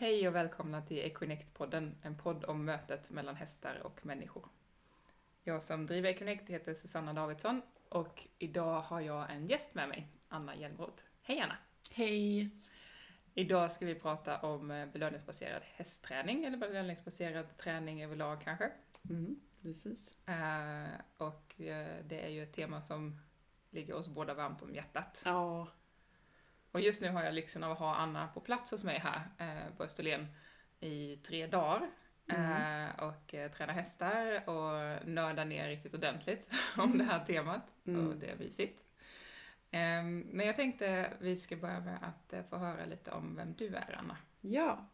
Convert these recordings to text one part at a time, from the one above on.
Hej och välkomna till Equinect-podden, en podd om mötet mellan hästar och människor. Jag som driver Equinect heter Susanna Davidsson och idag har jag en gäst med mig, Anna Hjelmroth. Hej Anna! Hej! Idag ska vi prata om eh, belöningsbaserad hästträning, eller belöningsbaserad träning överlag kanske. Mm, precis. Eh, och eh, det är ju ett tema som ligger oss båda varmt om hjärtat. Ja. Och just nu har jag lyxen av att ha Anna på plats hos mig här eh, på Österlen i tre dagar. Mm. Eh, och eh, träna hästar och nörda ner riktigt ordentligt om det här temat. Mm. Och det är mysigt. Eh, men jag tänkte vi ska börja med att eh, få höra lite om vem du är, Anna. Ja.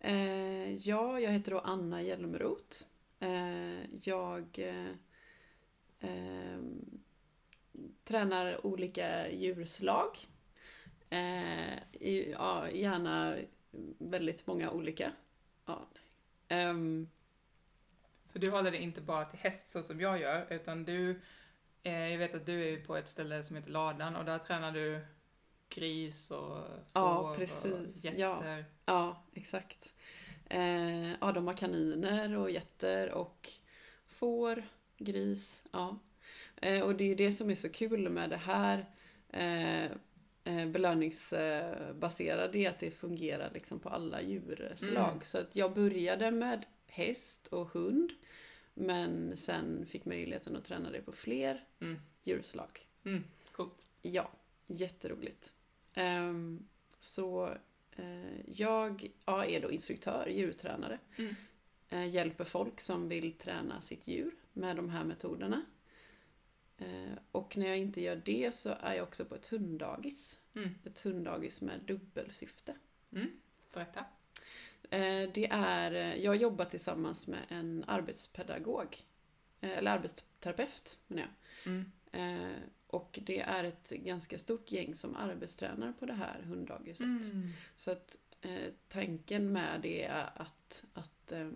Eh, ja, jag heter då Anna Hjelmroth. Eh, jag eh, eh, tränar olika djurslag. Eh, ja, gärna väldigt många olika. Ja. Ehm, Så du håller dig inte bara till häst så som jag gör, utan du, eh, jag vet att du är på ett ställe som heter Ladan och där tränar du gris och Ja, precis. och getter. Ja, exakt. Eh, ja, de har kaniner och getter och får, gris. Ja. Eh, och det är det som är så kul med det här eh, eh, belöningsbaserade, är att det fungerar liksom på alla djurslag. Mm. Så att jag började med häst och hund, men sen fick möjligheten att träna det på fler Mm. djurslag. Mm, coolt. Ja, jätteroligt. Ehm, så eh, jag ja, är då instruktör, djurtränare. Mm. Eh, hjälper folk som vill träna sitt djur med de här metoderna. Eh, och när jag inte gör det så är jag också på ett hunddagis. Mm. Ett hunddagis med dubbelsyfte. Mm. Berätta. Eh, det är, eh, jag jobbar tillsammans med en arbetspedagog. Eller arbetsterapeut menar jag. Mm. Och det är ett ganska stort gäng som arbetstränar på det här hunddagiset. Mm. Så att tanken med det är att, att eh,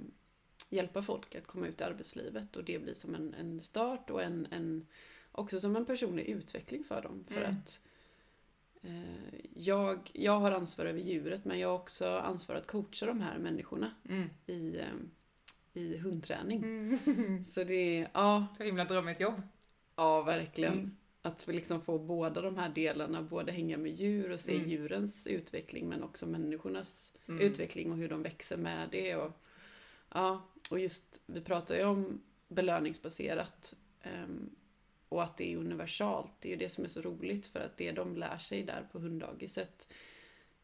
hjälpa folk att komma ut i arbetslivet och det blir som en, en start och en, en, också som en personlig utveckling för dem. För Mm. att eh, jag, jag har ansvar över djuret men jag har också ansvar att coacha de här människorna Mm. i, eh, i hundträning. Mm. Så det är, ja, Så himla drömmigt jobb. Ja, verkligen. Mm. Att vi liksom få båda de här delarna, både hänga med djur och se Mm. djurens utveckling men också människornas Mm. utveckling och hur de växer med det. Och, ja, och just, vi pratar ju om belöningsbaserat ehm, och att det är universalt. Det är ju det som är så roligt för att det de lär sig där på hunddagiset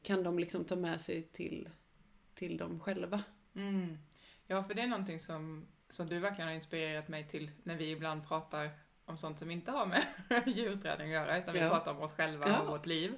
kan de liksom ta med sig till, till dem själva. Mm. Ja, för det är någonting som, som du verkligen har inspirerat mig till när vi ibland pratar om sånt som inte har med djurträning att göra, utan vi Ja. pratar om oss själva Ja. och vårt liv.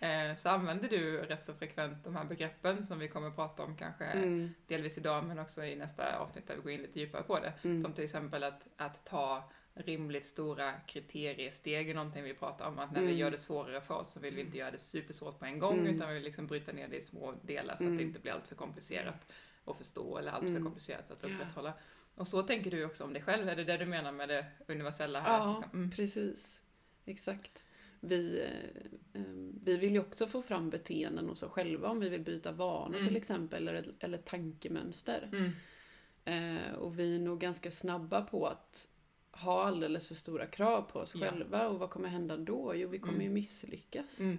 Eh, så använder du rätt så frekvent de här begreppen som vi kommer att prata om kanske Mm, delvis idag, men också i nästa avsnitt där vi går in lite djupare på det. mm, Som till exempel att, att ta rimligt stora kriteriesteg är någonting vi pratar om. Att när vi Mm. gör det svårare för oss så vill vi inte göra det supersvårt på en gång Mm. utan vi vill liksom bryta ner det i små delar så att Mm. det inte blir alltför komplicerat att förstå eller alltför Mm. komplicerat att upprätthålla. Och så tänker du också om dig själv, är det det du menar med det universella här? Ja, liksom? mm. precis. Exakt. Vi, eh, eh, vi vill ju också få fram beteenden hos oss själva om vi vill byta vanor Mm. till exempel, eller, eller tankemönster. Mm. Eh, och vi är nog ganska snabba på att ha alldeles för stora krav på oss Ja. själva. Och vad kommer hända då? Jo, vi kommer Mm. ju misslyckas. Mm.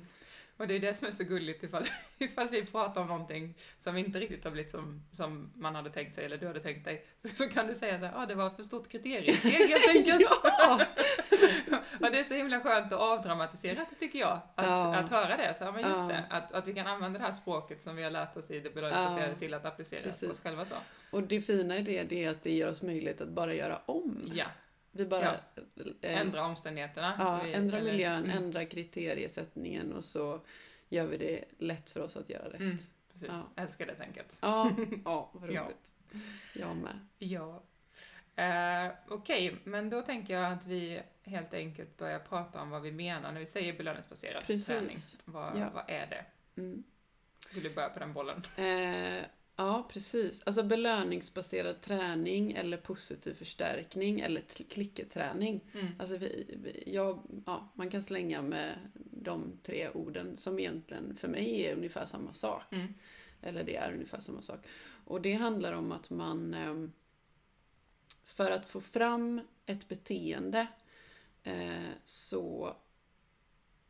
Och det är det som är så gulligt ifall, ifall vi pratar om någonting som inte riktigt har blivit som, som man hade tänkt sig eller du hade tänkt dig. Så kan du säga så här, ah, det var för stort kriteriesteg helt enkelt. och det är så himla skönt och avdramatiserat tycker jag. Att, Ja. att höra det. Så, ja, men just Ja. det, att, att vi kan använda det här språket som vi har lärt oss i det belöningsbaserade Ja. till att applicera på Precis. oss själva så. Och det fina i det, det är att det ger oss möjlighet att bara göra om. Ja, Vi bara eh, ändra omständigheterna. Ja, Vi- ändra eller- miljön, mm, ändra kriteriesättningen och så gör vi det lätt för oss att göra rätt. Mm, precis. Ja. Älskar det tänket. Ja, ja vad Ja. roligt. Jag med. Ja. Eh, Okej, men då tänker jag att vi helt enkelt börjar prata om vad vi menar när vi säger belöningsbaserad Precis. träning. Vad, Ja. vad är det? Mm. Vill du börja på den bollen? Eh, ja, precis. Alltså belöningsbaserad träning eller positiv förstärkning eller klickerträning. Mm. Alltså vi, vi, jag, ja, man kan slänga med de tre orden som egentligen för mig är ungefär samma sak. Mm. Eller det är ungefär samma sak. Och det handlar om att man eh, för att få fram ett beteende eh, så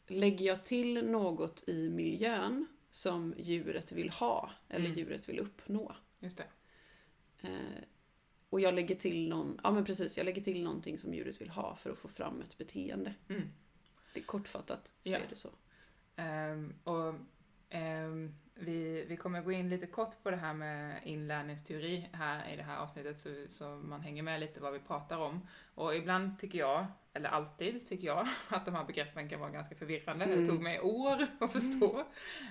lägger jag till något i miljön som djuret vill ha eller Mm. djuret vill uppnå. Just det. Eh, och jag lägger till någon, ja men precis, jag lägger till någonting som djuret vill ha för att få fram ett beteende. Mm. Det är kortfattat så Ja. är det så. Ehm, och ehm, vi, vi kommer gå in lite kort på det här med inlärningsteori här i det här avsnittet så, så man hänger med lite vad vi pratar om. Och ibland tycker jag, eller alltid tycker jag, att de här begreppen kan vara ganska förvirrande. Mm. Det tog mig år att förstå.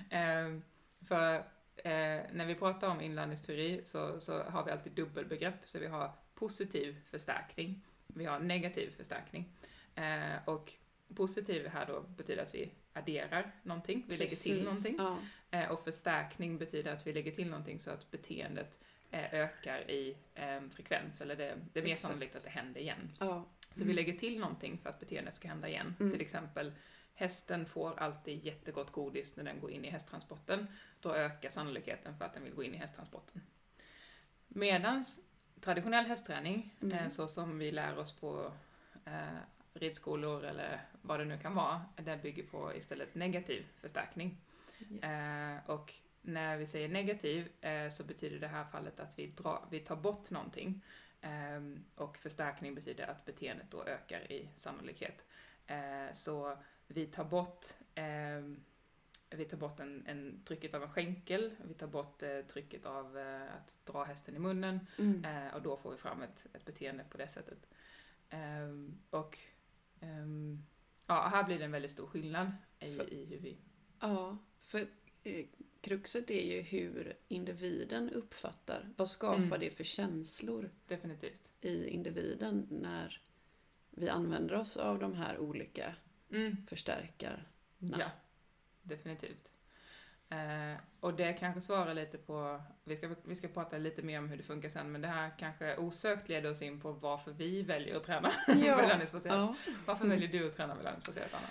Ehm, för eh, när vi pratar om inlärningsteori så, så har vi alltid dubbelbegrepp. Så vi har positiv förstärkning, vi har negativ förstärkning. Eh, och positiv här då betyder att vi adderar någonting, vi lägger till Precis. någonting. Ja, Eh, och förstärkning betyder att vi lägger till någonting så att beteendet eh, ökar i eh, frekvens, eller det, det är mer Exakt. sannolikt att det händer igen. ja, Så vi lägger till någonting för att beteendet ska hända igen. Mm. Till exempel, hästen får alltid jättegott godis när den går in i hästtransporten. Då ökar sannolikheten för att den vill gå in i hästtransporten. Medans traditionell hästträning, Mm. eh, så som vi lär oss på eh, ridskolor eller vad det nu kan vara, det bygger på istället negativ förstärkning. yes. Eh, och när vi säger negativ eh, så betyder det här fallet att vi, drar, vi tar bort någonting. Ehm, och förstärkning betyder att beteendet då ökar i sannolikhet. Eh, så vi tar bort, vi tar bort en, en, trycket av en skänkel, vi tar bort eh, trycket av eh, att dra hästen i munnen Mm. eh, och då får vi fram ett, ett beteende på det sättet. Och ehm, ja, här blir det en väldigt stor skillnad i, För- i hur vi Ja, för eh, kruxet är ju hur individen uppfattar, vad skapar Mm. det för känslor definitivt i individen när vi använder oss av de här olika Mm. förstärkar. Ja, definitivt. Eh, och det kanske svarar lite på, vi ska, vi ska prata lite mer om hur det funkar sen, men det här kanske osökt leder oss in på varför vi väljer att träna belöningsbaserat. ja. Varför väljer du att träna belöningsbaserat, Anna?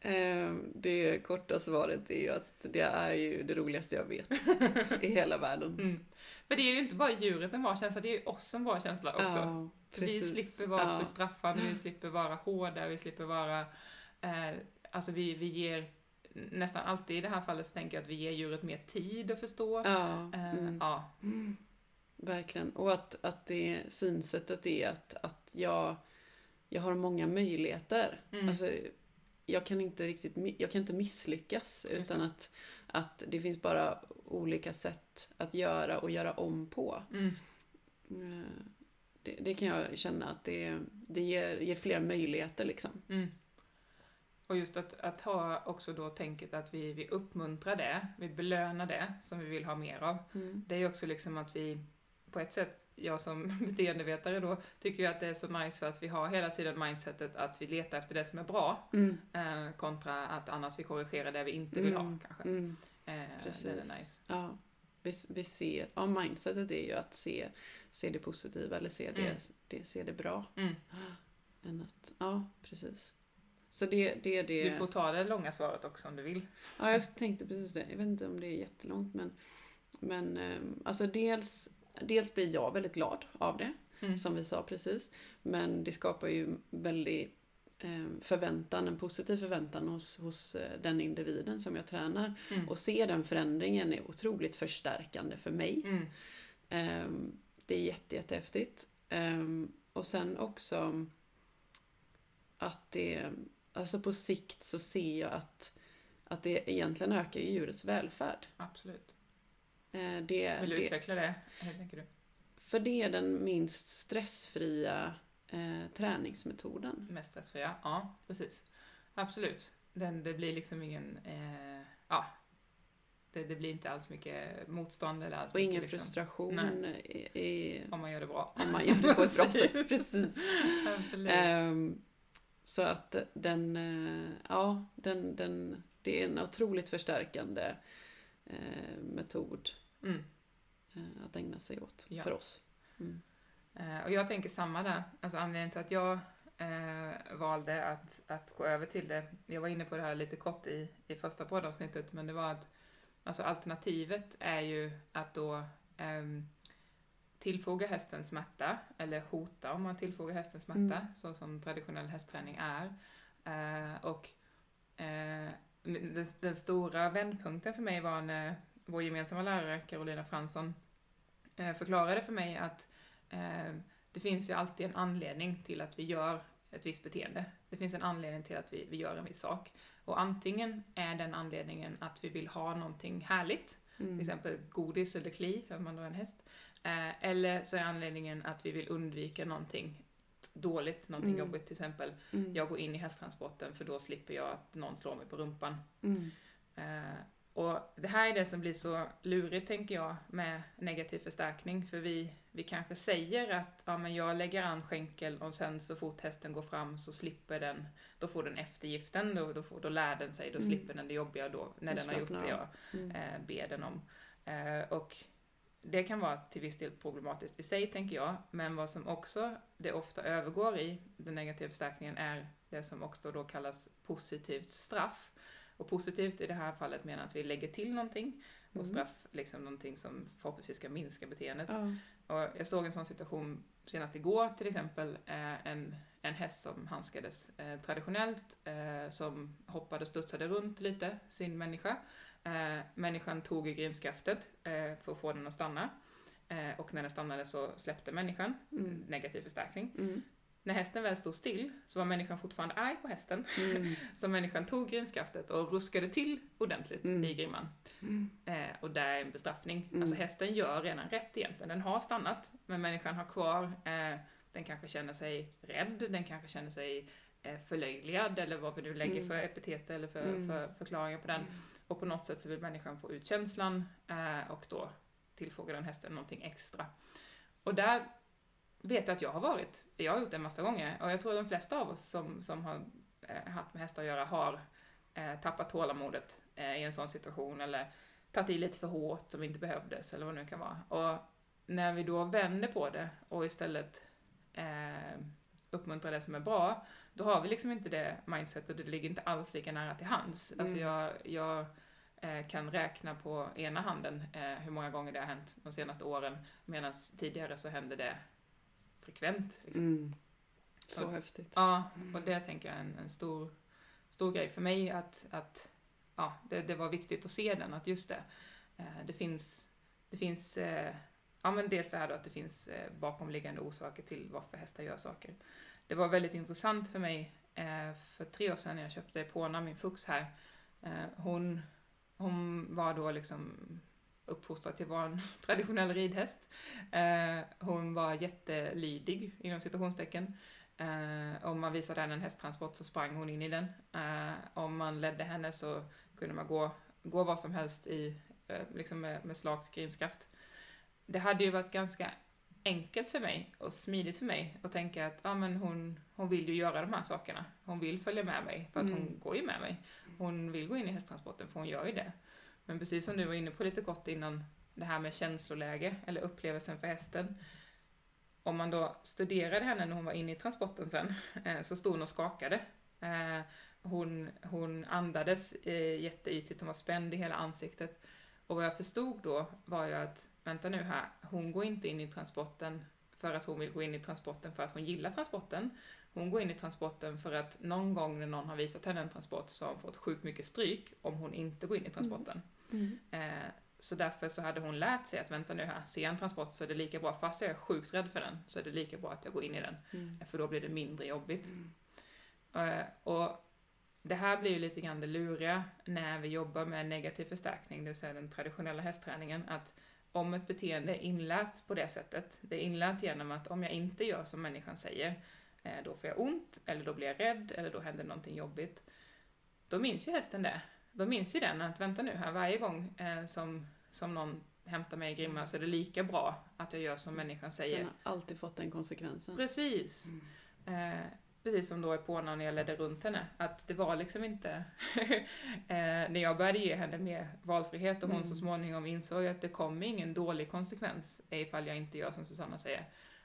Eh, Det korta svaret är ju att det är ju det roligaste jag vet i hela världen. Mm. För det är ju inte bara djuret en bra känsla, det är ju oss en bra känsla också. Ja, vi slipper vara Ja. bestraffande, vi slipper vara hårda, vi slipper vara... Eh, alltså vi, vi ger, nästan alltid i det här fallet så tänker jag att vi ger djuret mer tid att förstå. Ja, Eh, mm. ja. Verkligen. Och att, att det synsättet är att, att jag, jag har många möjligheter. Mm. Alltså, jag kan inte riktigt jag kan inte misslyckas utan att, att det finns bara olika sätt att göra och göra om på. Mm. Eh, Det, det kan jag känna att det, det ger, ger fler möjligheter liksom. Mm. Och just att, att ha också då tänket att vi, vi uppmuntrar det, vi belönar det som vi vill ha mer av. Det är ju också liksom att vi, på ett sätt, jag som beteendevetare då, tycker ju att det är så nice för att vi har hela tiden mindsetet att vi letar efter det som är bra, Mm. eh, kontra att annars vi korrigerar det vi inte vill ha Mm. kanske. Mm. Eh, Precis. Den är nice. Ja, vi, vi ser, ja mindsetet är ju att se, se det positiva eller se det, Mm. det, se det bra. Mm. Än att, ja, precis. Så det, det det. Du får ta det långa svaret också om du vill. Ja, jag tänkte precis det. Jag vet inte om det är jättelångt men, men ehm, alltså dels, dels blir jag väldigt glad av det, Mm. som vi sa precis. Men det skapar ju väldigt ehm, förväntan, en positiv förväntan hos, hos eh, den individen som jag tränar. Mm. Och se den förändringen är otroligt förstärkande för mig. Mm. Ehm, det är jätte, jättehäftigt. Och sen också att det, alltså på sikt så ser jag att, att det egentligen ökar ju djurets välfärd. Absolut. Eh, det, Vill du det, utveckla det? Hur tänker du? för det är den minst stressfria eh, träningsmetoden. Mest stressfria? Ja, precis. Absolut. Den, det blir liksom ingen, eh, ja, det, det blir inte alls mycket motstånd eller alls Och ingen mycket, liksom, frustration i, i, om man gör det bra. om man gör det på ett bra sätt. Precis. Absolut. Ehm, så att den, eh, ja, den, den, det är en otroligt förstärkande eh, metod Mm. eh, att ägna sig åt Ja. för oss. Mm. Eh, och jag tänker samma där. Alltså anledningen till att jag eh, valde att, att gå över till det, jag var inne på det här lite kort i, i första poddavsnittet, men det var att Alltså alternativet är ju att då ehm, tillfoga hästen smärta, eller hota om man tillfogar hästen smärta, Mm. så som traditionell hästträning är. Eh, och eh, den, den stora vändpunkten för mig var när vår gemensamma lärare Carolina Fransson eh, förklarade för mig att eh, det finns ju alltid en anledning till att vi gör ett visst beteende. Det finns en anledning till att vi, vi gör en viss sak. Och antingen är den anledningen att vi vill ha någonting härligt, till Mm. exempel godis eller kli, om man då är en häst. Eh, eller så är anledningen att vi vill undvika någonting dåligt, någonting Mm. jobbigt. Till exempel, Mm. jag går in i hästtransporten för då slipper jag att någon slår mig på rumpan. Mm. Eh, och det här är det som blir så lurigt, tänker jag, med negativ förstärkning. För vi, vi kanske säger att ja, men jag lägger an skänkel och sen så fort hästen går fram så slipper den, då får den eftergiften, då, då, får, då lär den sig, då Mm. slipper den det jobbiga då, när Den den har gjort det jag Mm. eh, ber den om. Eh, och det kan vara till viss del problematiskt i sig, tänker jag. Men vad som också det ofta övergår i, den negativa förstärkningen, är det som också då kallas positivt straff. Och positivt i det här fallet menar att vi lägger till någonting och Mm. straff liksom någonting som förhoppningsvis ska minska beteendet. Ja. Och jag såg en sån situation senast igår till exempel, eh, en, en häst som handskades eh, traditionellt, eh, som hoppade och studsade runt lite, sin människa. Eh, människan tog i grimskaftet eh, för att få den att stanna. Eh, och när den stannade så släppte människan, Mm. negativ förstärkning. Mm. När hästen väl stod still så var människan fortfarande arg på hästen. Mm. Så människan tog grimskaftet och ruskade till ordentligt Mm. i grimman. Mm. Eh, och där är en bestraffning. Mm. Alltså hästen gör redan rätt egentligen. Den har stannat, men människan har kvar. Eh, den kanske känner sig rädd, den kanske känner sig eh, förlöjligad eller vad vi nu lägger för epitet eller för, för förklaringar på den. Och på något sätt så vill människan få ut känslan eh, och då tillfogar den hästen någonting extra. Och där vet jag att jag har varit. Jag har gjort det en massa gånger och jag tror att de flesta av oss som, som har eh, haft med hästar att göra har eh, tappat tålamodet eh, i en sån situation eller tagit i lite för hårt som inte behövdes eller vad det nu kan vara. Och när vi då vänder på det och istället eh, uppmuntrar det som är bra, då har vi liksom inte det mindsetet och det ligger inte alls lika nära till hands. Alltså Mm. jag, jag eh, kan räkna på ena handen eh, hur många gånger det har hänt de senaste åren, medan tidigare så hände det frekvent. Liksom. Mm. Så Ja. häftigt. Ja, och det tänker jag är en, en stor, stor grej för mig att, att ja, det, det var viktigt att se den, att just det, eh, det finns, det finns, ja men dels det här då att det finns bakomliggande orsaker till varför hästar gör saker. Det var väldigt intressant för mig eh, för tre år sedan när jag köpte Pona, min fux här. Eh, hon, hon var då liksom uppfostrad till att vara en traditionell ridhäst. Eh, hon var jättelydig, inom citationstecken. Eh, om man visade henne en hästtransport så sprang hon in i den. Eh, om man ledde henne så kunde man gå, gå vad som helst i, eh, liksom med, med slakt grinskaft. Det hade ju varit ganska enkelt för mig och smidigt för mig att tänka att ah, men hon, hon vill ju göra de här sakerna. Hon vill följa med mig för att Mm. hon går ju med mig. Hon vill gå in i hästtransporten för hon gör ju det. Men precis som du var inne på lite kort innan, det här med känsloläge eller upplevelsen för hästen. Om man då studerade henne när hon var inne i transporten sen, eh, så stod hon och skakade. Eh, hon, hon andades eh, jätteytligt, hon var spänd i hela ansiktet. Och vad jag förstod då var ju att, vänta nu här, hon går inte in i transporten för att hon vill gå in i transporten för att hon gillar transporten. Hon går in i transporten för att någon gång när någon har visat henne en transport så har hon fått sjukt mycket stryk om hon inte går in i transporten. Mm. Eh, så därför så hade hon lärt sig att vänta nu här, ser jag en transport så är det lika bra, fast jag är sjukt rädd för den, så är det lika bra att jag går in i den. Mm. För då blir det mindre jobbigt. Mm. Eh, och det här blir ju lite grann det luriga när vi jobbar med negativ förstärkning, det vill säga den traditionella hästträningen, att om ett beteende är inlärt på det sättet, det är inlärt genom att om jag inte gör som människan säger, eh, då får jag ont, eller då blir jag rädd, eller då händer någonting jobbigt. Då minns ju hästen det. Då minns ju den att vänta nu här, varje gång eh, som, som någon hämtar mig i grimma så är det lika bra att jag gör som människan säger. Den har alltid fått den konsekvensen. Precis. Mm. Eh, precis som då i Påna när jag ledde runt henne. Att det var liksom inte... eh, när jag började ge henne mer valfrihet och hon Mm. så småningom insåg att det kommer ingen dålig konsekvens ifall jag inte gör som Susanna säger.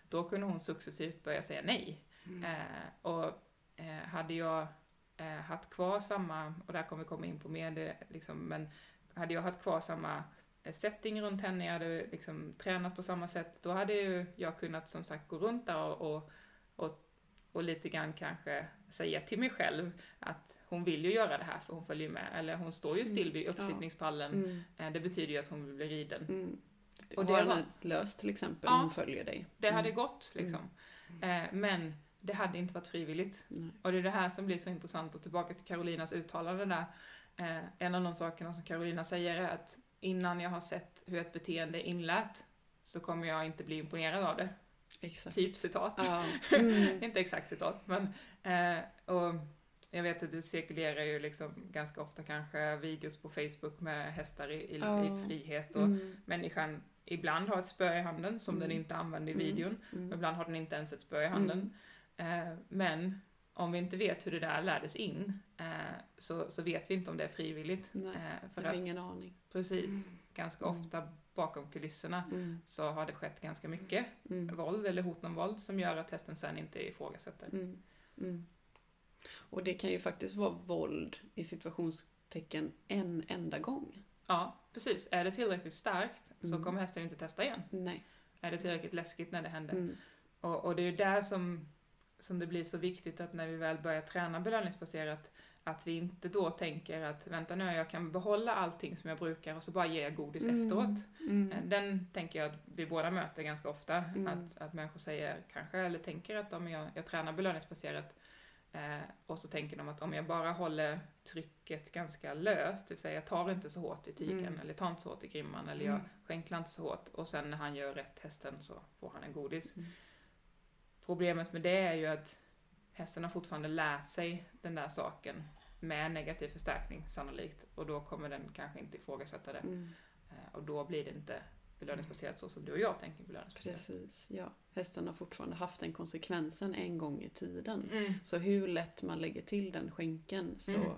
Då kunde hon successivt börja säga nej. Mm. Eh, och eh, hade jag eh, haft kvar samma, och där kommer vi komma in på mer, det, liksom, men hade jag haft kvar samma eh, setting runt henne, jag hade liksom tränat på samma sätt, då hade ju jag kunnat som sagt gå runt där och, och, och, och lite grann kanske säga till mig själv att hon vill ju göra det här för hon följer med, eller hon står ju still vid uppsittningspallen, Mm. Eh, det betyder ju att hon vill bli riden. Mm. Och det henne löst till exempel Ja. om hon följer dig. Det hade Mm. gått liksom. Eh, men det hade inte varit frivilligt. Nej. Och det är det här som blir så intressant och tillbaka till Carolinas uttalande där. Eh, en av de sakerna som Carolina säger är att innan jag har sett hur ett beteende är inlät så kommer jag inte bli imponerad av det. Exakt. Typ citat. Ja. Mm. inte exakt citat, men eh, och jag vet att det cirkulerar ju liksom ganska ofta kanske videos på Facebook med hästar i, i, Ja. i frihet och Mm. människan ibland har ett spö i handen som Mm. den inte använder i Mm. videon. Mm. Ibland har den inte ens ett spö i handen. Eh, men om vi inte vet hur det där lärdes in eh, så, så vet vi inte om det är frivilligt. Nej, Eh, för Jag har att ingen aning. precis, ganska Mm. ofta bakom kulisserna Mm. så har det skett ganska mycket Mm. våld eller hot om våld som gör att hästen sen inte ifrågasätter. Mm. Mm. Och det kan ju faktiskt vara våld i situationstecken en enda gång. Ja, precis. Är det tillräckligt starkt så Mm. kommer hästen inte testa igen. Nej. Är det tillräckligt läskigt när det händer? Mm. Och, och det är ju där som, som det blir så viktigt att när vi väl börjar träna belöningsbaserat att vi inte då tänker att vänta nu, jag kan behålla allting som jag brukar och så bara ger jag godis Mm. efteråt. Mm. Eh, Den tänker jag att vi båda möter ganska ofta. Mm. Att, att människor säger kanske, eller tänker att om jag, jag tränar belöningsbaserat eh, och så tänker de att om jag bara håller trycket ganska löst, det vill säga jag tar inte så hårt i tiken Mm. eller tar inte så hårt i grimman eller jag Mm. skänklar inte så hårt och sen när han gör rätt hästen så får han en godis. Mm. Problemet med det är ju att hästen har fortfarande lärt sig den där saken med negativ förstärkning sannolikt och då kommer den kanske inte ifrågasätta det. Mm. Eh, Och då blir det inte belöningsbaserat så som du och jag tänker belöningsbaserat. Precis, ja. Hästen har fortfarande haft den konsekvensen en gång i tiden. Mm. Så hur lätt man lägger till den skänken så Mm.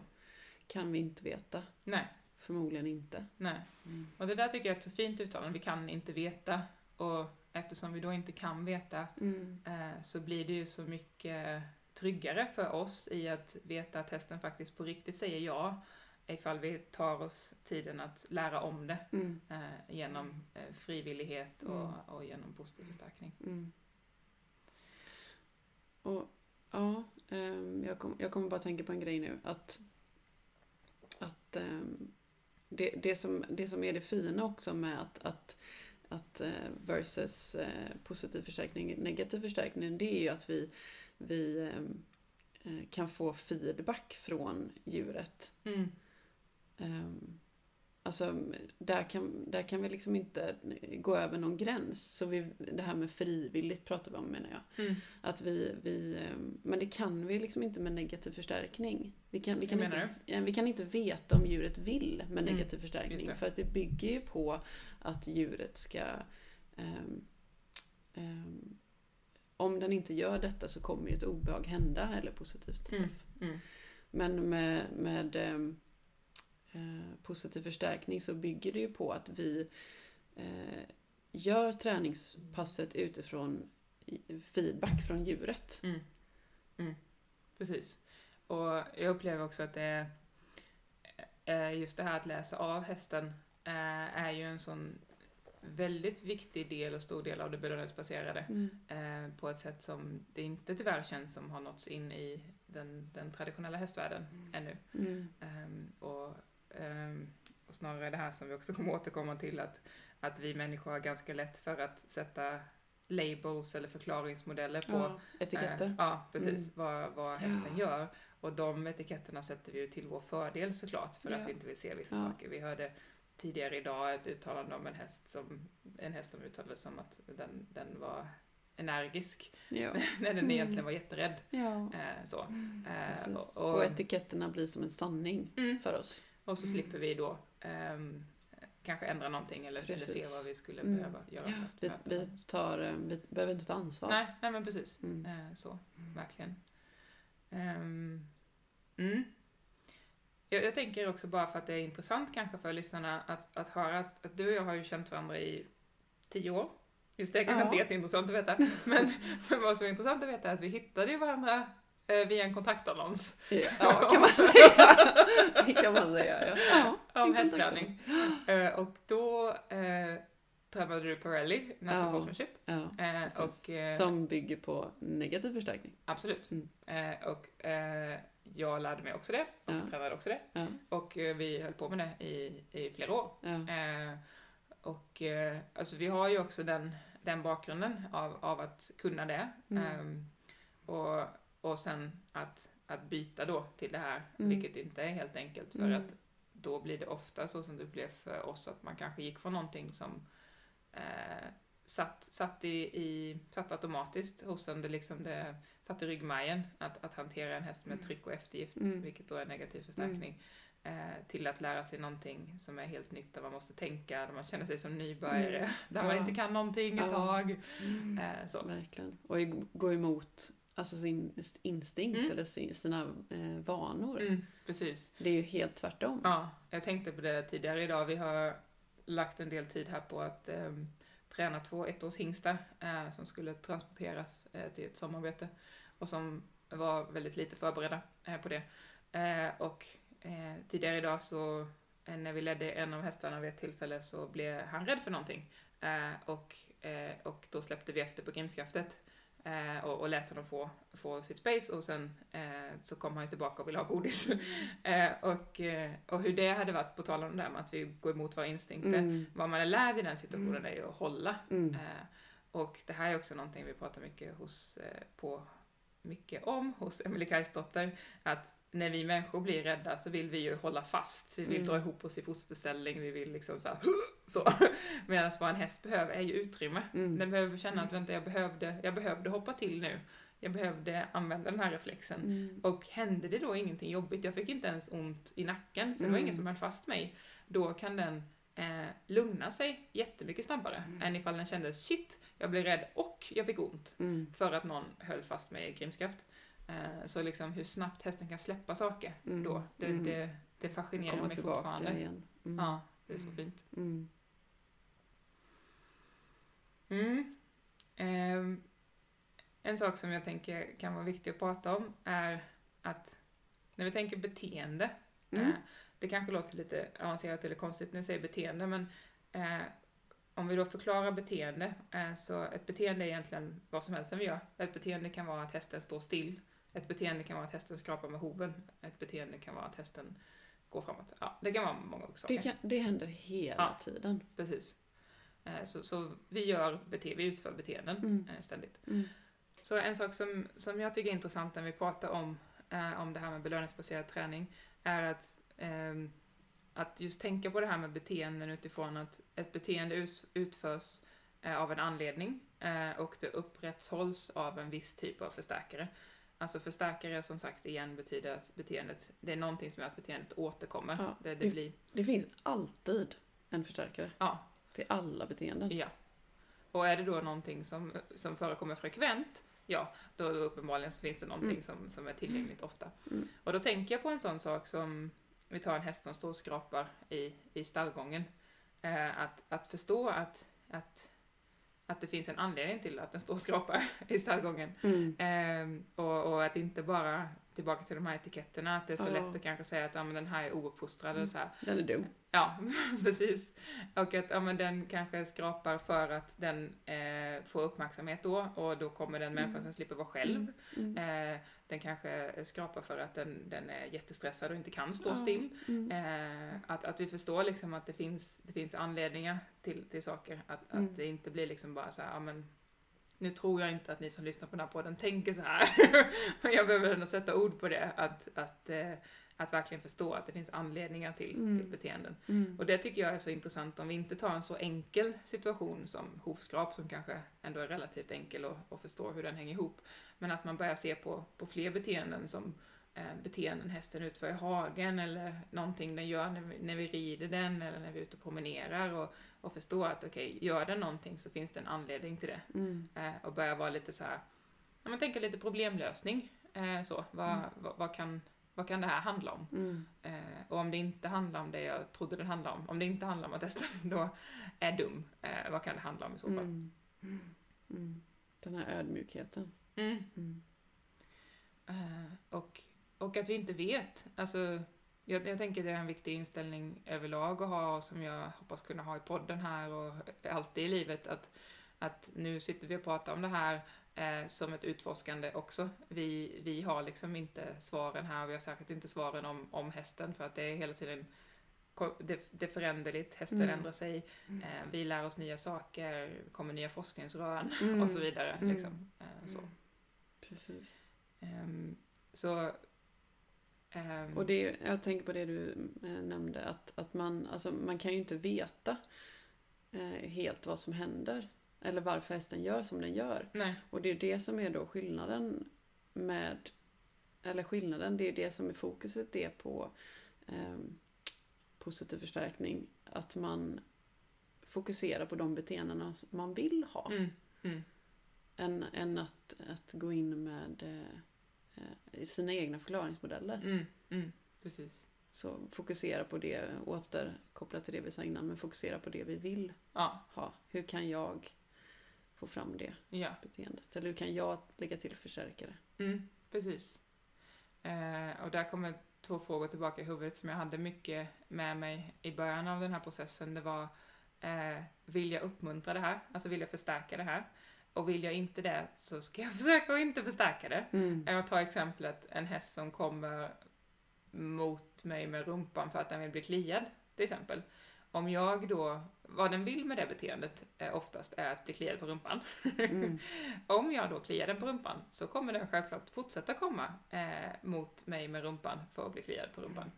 kan vi inte veta. Nej, Förmodligen inte. nej. Mm. Och det där tycker jag är ett så fint uttalande, vi kan inte veta. Och eftersom vi då inte kan veta Mm. eh, så blir det ju så mycket tryggare för oss i att veta att hästen faktiskt på riktigt säger ja ifall vi tar oss tiden att lära om det Mm. eh, genom eh, frivillighet och, Mm. och genom positiv förstärkning. Mm. Och ja, ehm, jag, kom, jag kommer bara tänka på en grej nu. Att, att ehm, det, det, som, det som är det fina också med att, att, att eh, versus eh, positiv förstärkning, negativ förstärkning, det är ju att vi, vi ehm, eh, kan få feedback från djuret. Mm. Um, alltså, där kan, där kan vi liksom inte gå över någon gräns. Så vi, det här med frivilligt pratar vi om menar jag. Mm. Att vi, vi, ehm, men det kan vi liksom inte med negativ förstärkning. Vi kan, vi kan, Hur inte, vi kan inte veta om djuret vill med Mm, negativ just förstärkning. För att det bygger ju på att djuret ska... ehm, ehm, om den inte gör detta så kommer ju ett obehag hända eller positivt straff. Mm. Mm. Men med, med ehm, eh, positiv förstärkning så bygger det ju på att vi eh, gör träningspasset utifrån feedback från djuret. Mm. Mm. Precis. Och jag upplever också att det är eh, just det här att läsa av hästen eh, är ju en sån väldigt viktig del och stor del av det belöningsbaserade Mm. eh, på ett sätt som det inte tyvärr känns som har nåtts in i den, den traditionella hästvärlden ännu. Mm. Ehm, och, ehm, och snarare det här som vi också kommer återkomma till att, att vi människor har ganska lätt för att sätta labels eller förklaringsmodeller på Ja, etiketter. Eh, ja, precis. Mm. Vad, vad hästen gör. Och de etiketterna sätter vi ju till vår fördel såklart för Ja. att vi inte vill se vissa Ja. saker. Vi hörde tidigare idag ett uttalande om en häst som, en häst som uttalades som att den, den var energisk Ja. när den Mm. egentligen var jätterädd. ja. Eh, så. Eh, Precis. och, Och, och, etiketterna blir som en sanning Mm. för oss. och så Mm. slipper vi då ehm, kanske ändra någonting eller, eller se vad vi skulle Mm. behöva göra Vi, vi, tar, eh, vi behöver inte ta ansvar. Nej, nej men precis. Mm. Eh, så, verkligen. Mm. Jag, jag tänker också bara för att det är intressant kanske för lyssnarna att, att höra att, att du och jag har ju känt varandra i tio år. Just det kanske Ja. inte är jätteintressant att veta, men, men vad som är intressant att veta är att vi hittade ju varandra eh, via en kontaktannons. Ja, kan man säga. Kan man säga, ja. ja om hästträning. Eh, och då eh, tränade du Pirelli, Natural Ja. Horsemanship. ja. Eh, och, eh, Som bygger på negativ förstärkning. Absolut. Mm. Eh, och eh, jag lärde mig också det och Ja. tränade också det. Ja, Och eh, vi höll på med det i, i flera år. Eh, och alltså vi har ju också den, den bakgrunden av, av att kunna det. Mm. Ehm, och, och sen att, att byta då till det här, Mm. vilket inte är helt enkelt. För Mm. att då blir det ofta så som det blev för oss, att man kanske gick från någonting som eh, satt, satt, i, i, satt automatiskt hos en, det liksom det satt i ryggmärgen att, att hantera en häst med Mm. tryck och eftergift, Mm. vilket då är negativ förstärkning. Eh, till att lära sig någonting som är helt nytt, där man måste tänka, där man känner sig som nybörjare, Mm. där man Ja. inte kan någonting ett Ja. tag. Mm. Eh, så. Verkligen. Och gå emot alltså sin instinkt Mm. eller sin, sina eh, vanor. Mm, precis. Det är ju helt tvärtom. Ja, jag tänkte på det tidigare idag. Vi har lagt en del tid här på att eh, träna två ettårshingstar eh, som skulle transporteras eh, till ett sommarbete och som var väldigt lite förberedda eh, på det. Eh, och eh, tidigare idag så eh, när vi ledde en av hästarna vid ett tillfälle så blev han rädd för någonting. Eh, och, eh, och då släppte vi efter på grimskaftet eh, och, och lät honom få, få sitt space och sen eh, så kom han ju tillbaka och ville ha godis. Eh, och, eh, och hur det hade varit, på tal om det där med att vi går emot våra instinkter. Mm. Vad man är lärd i den situationen Mm. är ju att hålla. Mm. Eh, och det här är också någonting vi pratar mycket, hos, eh, på, mycket om hos Emelie Kajsdotter. Att när vi människor blir rädda så vill vi ju hålla fast. Vi vill Mm. dra ihop oss i fosterställning, vi vill liksom så här, så. Medan vad en häst behöver är ju utrymme. Mm. Den behöver känna att vänta, jag behövde, jag behövde hoppa till nu. Jag behövde använda den här reflexen. Mm. Och hände det då ingenting jobbigt, jag fick inte ens ont i nacken, för det var Mm. ingen som höll fast mig, då kan den eh, lugna sig jättemycket snabbare Mm. än ifall den kände shit, jag blev rädd och jag fick ont Mm. för att någon höll fast mig i grimskaft. Eh, så liksom hur snabbt hästen kan släppa saker Mm. då, det, Mm. det, det fascinerar Komma mig fortfarande. igen. Mm. Ja, det är så Mm. fint. Ehm, en sak som jag tänker kan vara viktig att prata om är att när vi tänker beteende, eh, det kanske låter lite avancerat eller konstigt när jag säger beteende, men eh, om vi då förklarar beteende, eh, så ett beteende är egentligen vad som helst som vi gör. Ett beteende kan vara att hästen står still, ett beteende kan vara att hästen skrapar med hoven, ett beteende kan vara att hästen går framåt. Ja, det kan vara många olika saker. Det, kan, det händer hela Ja. tiden. Precis. Eh, Så, så vi, gör bete- vi utför beteenden Mm. eh, ständigt. Mm. Så en sak som, som jag tycker är intressant när vi pratar om, eh, om det här med belöningsbaserad träning är att, ehm, att just tänka på det här med beteenden utifrån att ett beteende utförs eh, av en anledning och det upprätthålls av en viss typ av förstärkare. Alltså förstärkare som sagt igen betyder att beteendet, det är någonting som gör att beteendet återkommer. Ja, det, det blir, Det finns alltid en förstärkare ja, till alla beteenden. Ja. Och är det då någonting som, som förekommer frekvent, ja, då, då uppenbarligen så finns det någonting Mm. som, som är tillgängligt ofta. Mm. Och då tänker jag på en sån sak som, vi tar en häst som står och skrapar i, i stallgången. Eh, att, att förstå att, att, att det finns en anledning till att den står och skrapar i stallgången. Mm. Ehm, och, och att inte bara, tillbaka till de här etiketterna, att det är så Ja. lätt att kanske säga att ja, men den här är ouppfostrad Mm. så här. Den är dum. Ja, precis. Och att ja, men den kanske skrapar för att den eh, får uppmärksamhet då och då kommer den människa Mm. som slipper vara själv. Mm. Eh, den kanske skrapar för att den, den är jättestressad och inte kan stå Ja. still. Mm. Eh, att, att vi förstår liksom att det finns, det finns anledningar till, till saker. Att, Mm. att det inte blir liksom bara så här, ja men nu tror jag inte att ni som lyssnar på den här podden tänker så här. Men jag behöver ändå sätta ord på det. Att, att, eh, att verkligen förstå att det finns anledningar till, Mm. till beteenden. Mm. Och det tycker jag är så intressant om vi inte tar en så enkel situation som hovskrap som kanske ändå är relativt enkel och, och förstår hur den hänger ihop. Men att man börjar se på, på fler beteenden som eh, beteenden hästen utför i hagen eller någonting den gör när vi, när vi rider den eller när vi är ute och promenerar och, och förstå att okej, gör den någonting så finns det en anledning till det. Mm. Eh, och börja vara lite så här, ja, men tänka lite problemlösning. Eh, så, vad, Mm. vad, vad, kan, vad kan det här handla om? Mm. Eh, och om det inte handlar om det jag trodde det handlade om, om det inte handlar om att hästen då är dum, eh, vad kan det handla om i så fall? Mm. Mm. Den här ödmjukheten. Mm. Mm. Eh, och, och att vi inte vet. Alltså, jag, jag tänker det är en viktig inställning överlag att ha som jag hoppas kunna ha i podden här och alltid i livet. Att, att nu sitter vi och pratar om det här eh, som ett utforskande också. Vi, vi har liksom inte svaren här, vi har säkert inte svaren om, om hästen för att det är hela tiden det, det är föränderligt, hästen Mm. ändrar sig, Mm. eh, vi lär oss nya saker, kommer nya forskningsrön Mm. och så vidare. Mm. Liksom. Eh, så. Precis. Ehm, så ehm, Och det, jag tänker på det du eh, nämnde, att, att man, alltså, man kan ju inte veta eh, helt vad som händer. Eller varför hästen gör som den gör. nej, Och det är det som är då skillnaden med, eller skillnaden, det är det som är fokuset det på ehm, positiv förstärkning. Att man fokuserar på de beteendena som man vill ha. mm, mm, Än, än att, att gå in med eh, eh, sina egna förklaringsmodeller. mm, mm, precis. Så fokusera på det, återkoppla till det vi sa innan, men fokusera på det vi vill Ja, ha. Hur kan jag få fram det ja, beteendet? Eller hur kan jag lägga till förstärkare? mm, precis. Eh, och där kommer två frågor tillbaka i huvudet som jag hade mycket med mig i början av den här processen. Det var, eh, vill jag uppmuntra det här? Alltså vill jag förstärka det här? Och vill jag inte det så ska jag försöka att inte förstärka det. Jag tar exemplet en häst som kommer mot mig med rumpan för att den vill bli kliad, till exempel. Om jag då, vad den vill med det beteendet eh, oftast är att bli kliad på rumpan. Mm. Om jag då kliar den på rumpan så kommer den självklart fortsätta komma eh, mot mig med rumpan för att bli kliad på rumpan.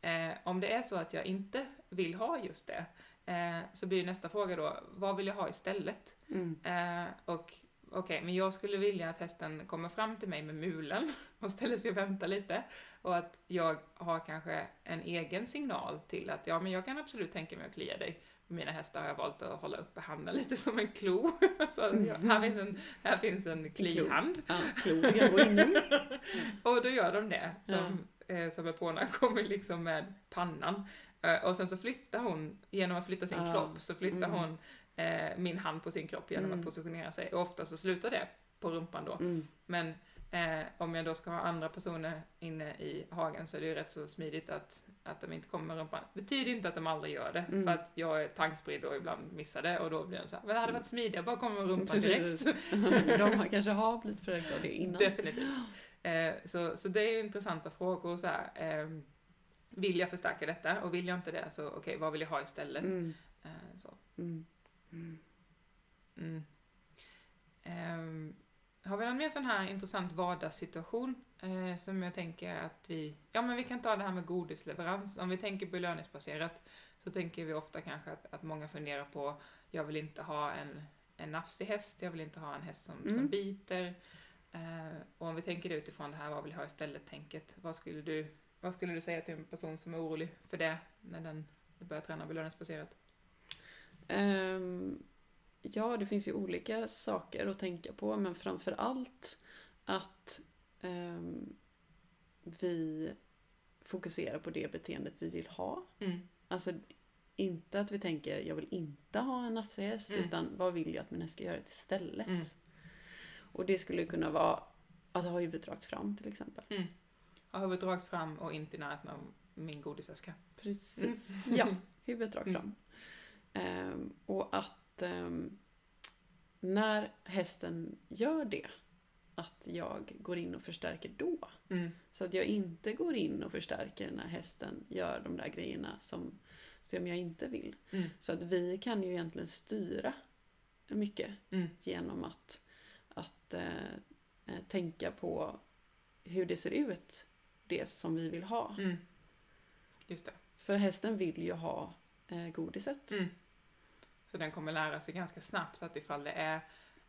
Eh, om det är så att jag inte vill ha just det eh, så blir nästa fråga då, vad vill jag ha istället? Mm. Eh, och okej, men jag skulle vilja att hästen kommer fram till mig med mulen och ställer sig och väntar lite. Och att jag har kanske en egen signal till att ja, men jag kan absolut tänka mig att klia dig. Mina hästar har jag valt att hålla uppe handen lite som en klo. Så ja, här finns en, här finns en klihand. Ja, klogen går in i. Och då gör de det. Som, eh, som Epona kommer liksom med pannan. Eh, och sen så flyttar hon, genom att flytta sin Ah, kropp, så flyttar mm. hon eh, min hand på sin kropp genom Mm. att positionera sig. Och ofta så slutar det på rumpan då. Mm. Men eh, om jag då ska ha andra personer inne i hagen så är det ju rätt så smidigt att, att de inte kommer med rumpan. Betyder inte att de aldrig gör det, Mm. för att jag är tankspridd och ibland missar det och då blir det så här, men det hade varit smidigare bara komma med rumpan direkt. De kanske har blivit förökta av det innan. Definitivt. Eh, så, så det är ju intressanta frågor så här. Eh, vill jag förstärka detta och vill jag inte det så okej, vad vill jag ha istället? Mm. Eh, så. Mm. Mm. Mm. Ehm, har vi någon mer sån här intressant vardagssituation eh, som jag tänker att vi, ja men vi kan ta det här med godisleverans. Om vi tänker belöningsbaserat så tänker vi ofta kanske att, att många funderar på, jag vill inte ha en, en nafsig häst, jag vill inte ha en häst som, som Mm. biter. Eh, och om vi tänker utifrån det här, vad vill jag ha istället-tänket, vad skulle du, vad skulle du säga till en person som är orolig för det när den börjar träna belöningsbaserat? Ehm, ja, det finns ju olika saker att tänka på, men framför allt att ehm, vi fokuserar på det beteendet vi vill ha. Mm. Alltså inte att vi tänker jag vill inte ha en nafsig häst, Mm. utan vad vill jag att min häst ska göra istället? Mm. Och det skulle kunna vara att ha huvudet rakt fram till exempel. Mm. Ha huvudet rakt fram och inte i närheten av min godisväska. Precis. Mm. Ja, huvudet rakt Mm. fram. Ehm, och att ehm, när hästen gör det, att jag går in och förstärker då. Mm. Så att jag inte går in och förstärker när hästen gör de där grejerna som, som jag inte vill. Mm. Så att vi kan ju egentligen styra mycket Mm. genom att, att eh, eh, tänka på hur det ser ut, det som vi vill ha. Mm. Just det. För hästen vill ju ha godiset. Mm. Så den kommer lära sig ganska snabbt att ifall det är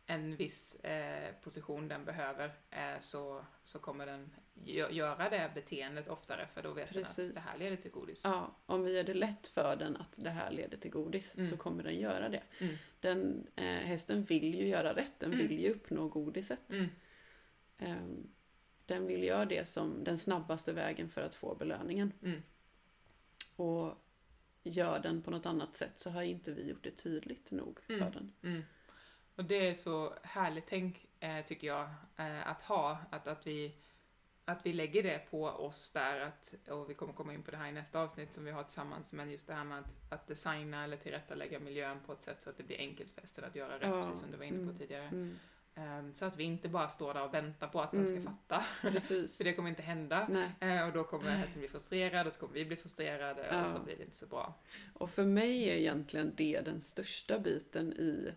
en viss eh, position den behöver eh, så, så kommer den gö- göra det beteendet oftare för då vet den Precis. att det här leder till godis. Ja, om vi gör det lätt för den att det här leder till godis Mm. så kommer den göra det. Mm. Den, eh, hästen vill ju göra rätt, den Mm. vill ju uppnå godiset. Mm. Ehm, den vill göra det som den snabbaste vägen för att få belöningen. Mm. Och gör den på något annat sätt så har inte vi gjort det tydligt nog Mm. för den. Mm. Och det är så härligt tänk, eh, tycker jag, eh, att ha. Att, att vi att vi lägger det på oss där, att, och vi kommer komma in på det här i nästa avsnitt som vi har tillsammans, men just det här med att, att designa eller tillrättalägga miljön på ett sätt så att det blir enkelt för hästen att göra rätt, Ja. precis som du var inne på Mm. tidigare. Mm. Ehm, så att vi inte bara står där och väntar på att den ska Mm. fatta, Precis. för det kommer inte hända. Eh, och då kommer hästen bli frustrerad och så kommer vi bli frustrerade Ja. och så blir det inte så bra. Och för mig är egentligen det den största biten i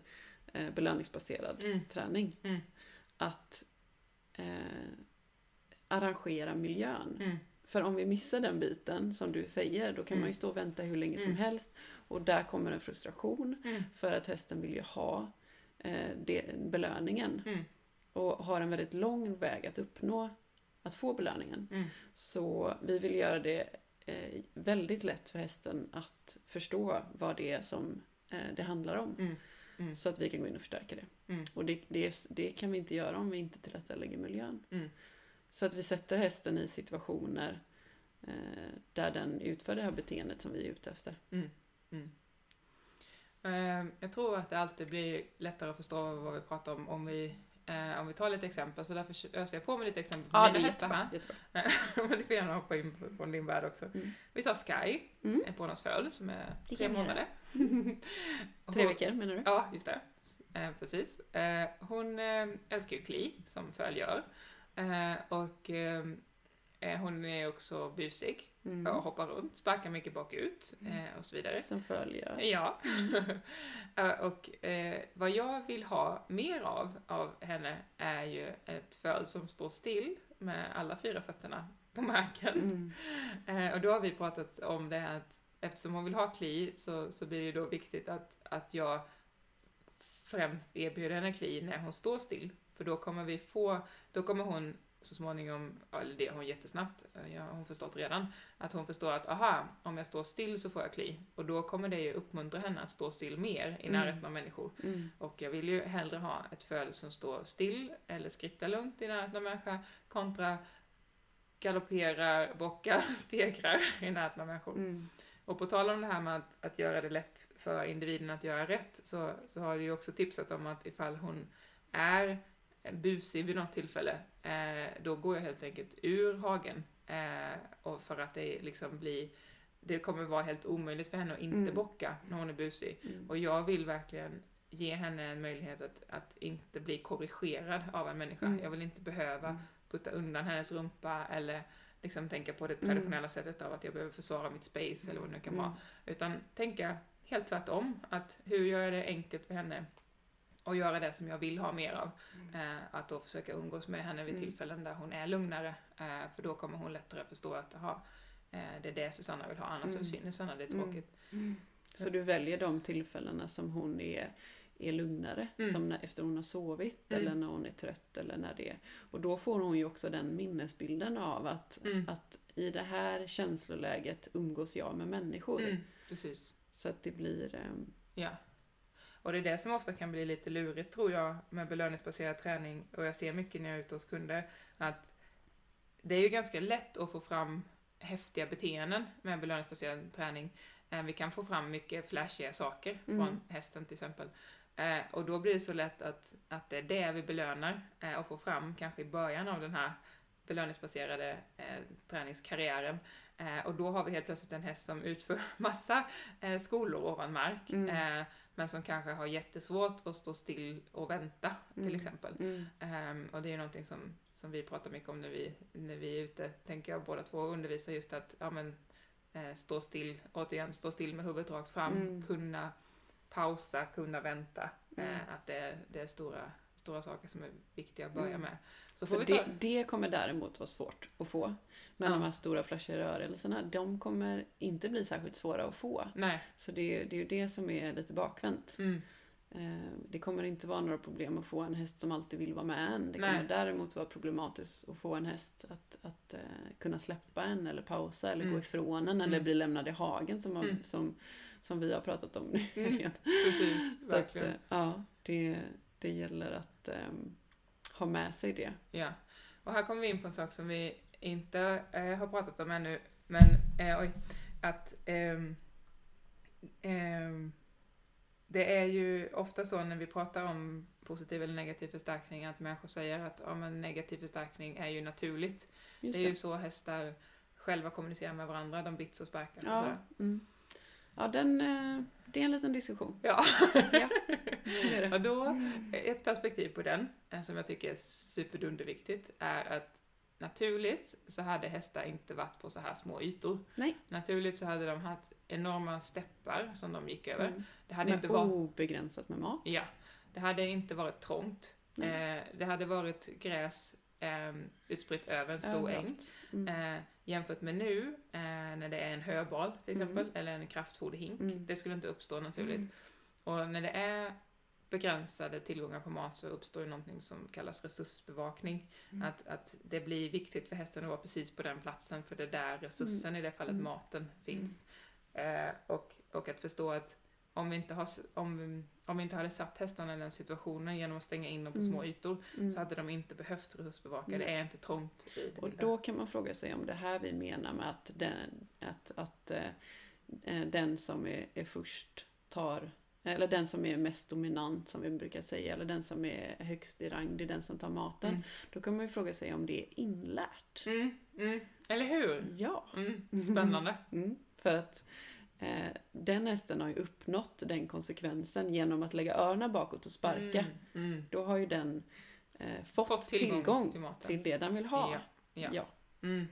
eh, belöningsbaserad Mm. träning. Mm. Att eh, arrangera miljön. Mm. För om vi missar den biten, som du säger, då kan Mm. man ju stå och vänta hur länge som Mm. helst. Och där kommer en frustration, Mm. för att hästen vill ju ha det, belöningen. Mm. Och har en väldigt lång väg att uppnå, att få belöningen. Mm. Så vi vill göra det eh, väldigt lätt för hästen att förstå vad det är som eh, det handlar om. Mm. Mm. Så att vi kan gå in och förstärka det. Mm. Och det, det, det kan vi inte göra om vi inte tillrättalägger miljön. Mm. Så att vi sätter hästen i situationer eh, där den utför det här beteendet som vi är ute efter. Ehm, Jag tror att det alltid blir lättare att förstå vad vi pratar om om vi, eh, om vi tar lite exempel, så därför öser jag på med lite exempel på mina hästar här. Men du får gärna hoppa in från din värld också. Mm. Vi tar Sky, Mm. en pånadsföl som är Det tre månader. Tre veckor menar du? Ja, just det. Eh, precis. Eh, hon eh, älskar ju kli, som föl gör. Eh, och eh, eh, hon är också busig Mm. och hoppar runt, sparkar mycket bakut eh, och så vidare. Som följer. Ja. Eh, och eh, vad jag vill ha mer av, av henne är ju ett föl som står still med alla fyra fötterna på marken. Mm. Eh, och då har vi pratat om det här att eftersom hon vill ha kli så, så blir det då viktigt att, att jag främst erbjuder henne kli när hon står still. För då kommer vi få, då kommer hon så småningom, eller det har hon jättesnabbt, eh, jag har hon förstått redan, att hon förstår att aha, om jag står still så får jag kli. Och då kommer det ju uppmuntra henne att stå still mer i Mm. närheten av människor. Mm. Och jag vill ju hellre ha ett föl som står still eller skrittar lugnt i närheten av människa kontra galopperar, bockar, stegrar i närheten av människor. Mm. Och på tal om det här med att, att göra det lätt för individen att göra rätt så, så har du ju också tipsat om att ifall hon är busig vid något tillfälle, eh, då går jag helt enkelt ur hagen. Eh, och för att det liksom blir, det kommer vara helt omöjligt för henne att inte Mm. bocka när hon är busig. Mm. Och jag vill verkligen ge henne en möjlighet att, att inte bli korrigerad av en människa. Mm. Jag vill inte behöva Mm. putta undan hennes rumpa eller liksom tänka på det Mm. traditionella sättet av att jag behöver försvara mitt space eller vad det nu kan Mm. vara. Utan tänka helt tvärtom. Att hur gör jag det enkelt för henne och göra det som jag vill ha mer av. Eh, att då försöka umgås med henne vid Mm. tillfällen där hon är lugnare. Eh, för då kommer hon lättare förstå att aha, eh, det är det Susanna vill ha, annars Mm. försvinner Susanna, det är Mm. tråkigt. Så du väljer de tillfällena som hon är, är lugnare, Mm. som när, efter hon har sovit Mm. eller när hon är trött eller när det är. Och då får hon ju också den minnesbilden av att, Mm. att i det här känsloläget umgås jag med människor. Mm, precis. Så att det blir... ehm, Ja. Och det är det som ofta kan bli lite lurigt tror jag med belöningsbaserad träning och jag ser mycket när jag är ute hos kunder att det är ju ganska lätt att få fram häftiga beteenden med belöningsbaserad träning. Eh, Vi kan få fram mycket flashiga saker Mm. från hästen till exempel. Eh, Och då blir det så lätt att, att det är det vi belönar eh, och får fram kanske i början av den här belöningsbaserade eh, träningskarriären. Eh, och då har vi helt plötsligt en häst som utför massa eh, skolor ovan mark. Mm. Men som kanske har jättesvårt att stå still och vänta till Mm. exempel. mm, Ehm, och det är ju någonting som, som vi pratar mycket om när vi, när vi är ute, tänker jag båda två, och undervisar just att ja, men, eh, stå still, återigen, stå still med huvudet rakt fram, Mm. kunna pausa, kunna vänta. Mm. Eh, att det, det är stora, stora saker som är viktiga att börja Mm. med. Så får För vi ta... det, det kommer däremot vara svårt att få. Men Ja. de här stora flashiga rörelserna, de kommer inte bli särskilt svåra att få. Nej. Så det, det är ju det som är lite bakvänt. Mm. Eh, Det kommer inte vara några problem att få en häst som alltid vill vara med en. Det Nej. kommer däremot vara problematiskt att få en häst att, att eh, kunna släppa en eller pausa eller Mm. gå ifrån en eller Mm. bli lämnad i hagen som, Mm. som, som vi har pratat om nu. Mm. Precis, Så att, verkligen. eh, ja, det, det gäller att ehm, ha med sig det. Ja, och här kommer vi in på en sak som vi inte eh, har pratat om ännu, men eh, oj, att ehm, ehm, det är ju ofta så när vi pratar om positiv eller negativ förstärkning att människor säger att ja, men negativ förstärkning är ju naturligt. Just det är ju så hästar själva kommunicerar med varandra, de bits och sparkar och Ja, sådär. mm. ja den, eh, det är en liten diskussion. Ja. Ja, det det. Och då, ett perspektiv på den, eh, som jag tycker är superdunderviktigt, är att naturligt så hade hästar inte varit på så här små ytor. Nej. Naturligt så hade de haft enorma steppar som de gick över. Mm. Det hade Med inte varit... obegränsat med mat. Ja. Det hade inte varit trångt. Eh, det hade varit gräs eh, utspritt över en stor äng. Mm. Eh, jämfört med nu, eh, när det är en höbal till Mm. exempel, eller en kraftfoderhink. Mm. Det skulle inte uppstå naturligt. Mm. Och när det är begränsade tillgångar på mat så uppstår ju någonting som kallas resursbevakning. Mm. Att, att det blir viktigt för hästen att vara precis på den platsen för det är där resursen, i det fallet Mm. maten, finns. Eh, och, och att förstå att om vi, inte har, om, vi- om vi inte hade satt hästarna i den situationen genom att stänga in dem på Mm. små ytor Mm. så hade de inte behövt resursbevaka. Det är inte trångt Och då kan man fråga sig om det här vi menar med att den, att, att, eh, eh, den som är, är först tar eller den som är mest dominant som vi brukar säga, eller den som är högst i rang, det är den som tar maten. Mm. Då kan man ju fråga sig om det är inlärt. Mm, mm. Eller hur? Ja. Mm. Spännande. Mm, för att eh, den hästen har ju uppnått den konsekvensen genom att lägga öronen bakåt och sparka. Mm. Då har ju den eh, fått, Fått tillgång, tillgång, till till det den vill ha. Ja. Ja. Mm.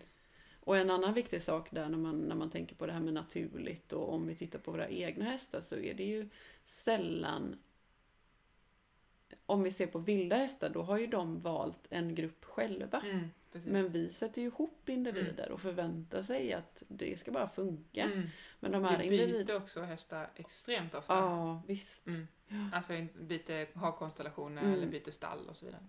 Och en annan viktig sak där när man, när man tänker på det här med naturligt och om vi tittar på våra egna hästar så är det ju sällan om vi ser på vilda hästar, då har ju de valt en grupp själva. Mm. Men vi sätter ju ihop individer och förväntar sig att det ska bara funka. Mm. Men de här Vi byter individerna... också hästar extremt ofta. Ja, visst. Mm. Alltså byter hagkonstellationer Mm. eller byter stall och så vidare.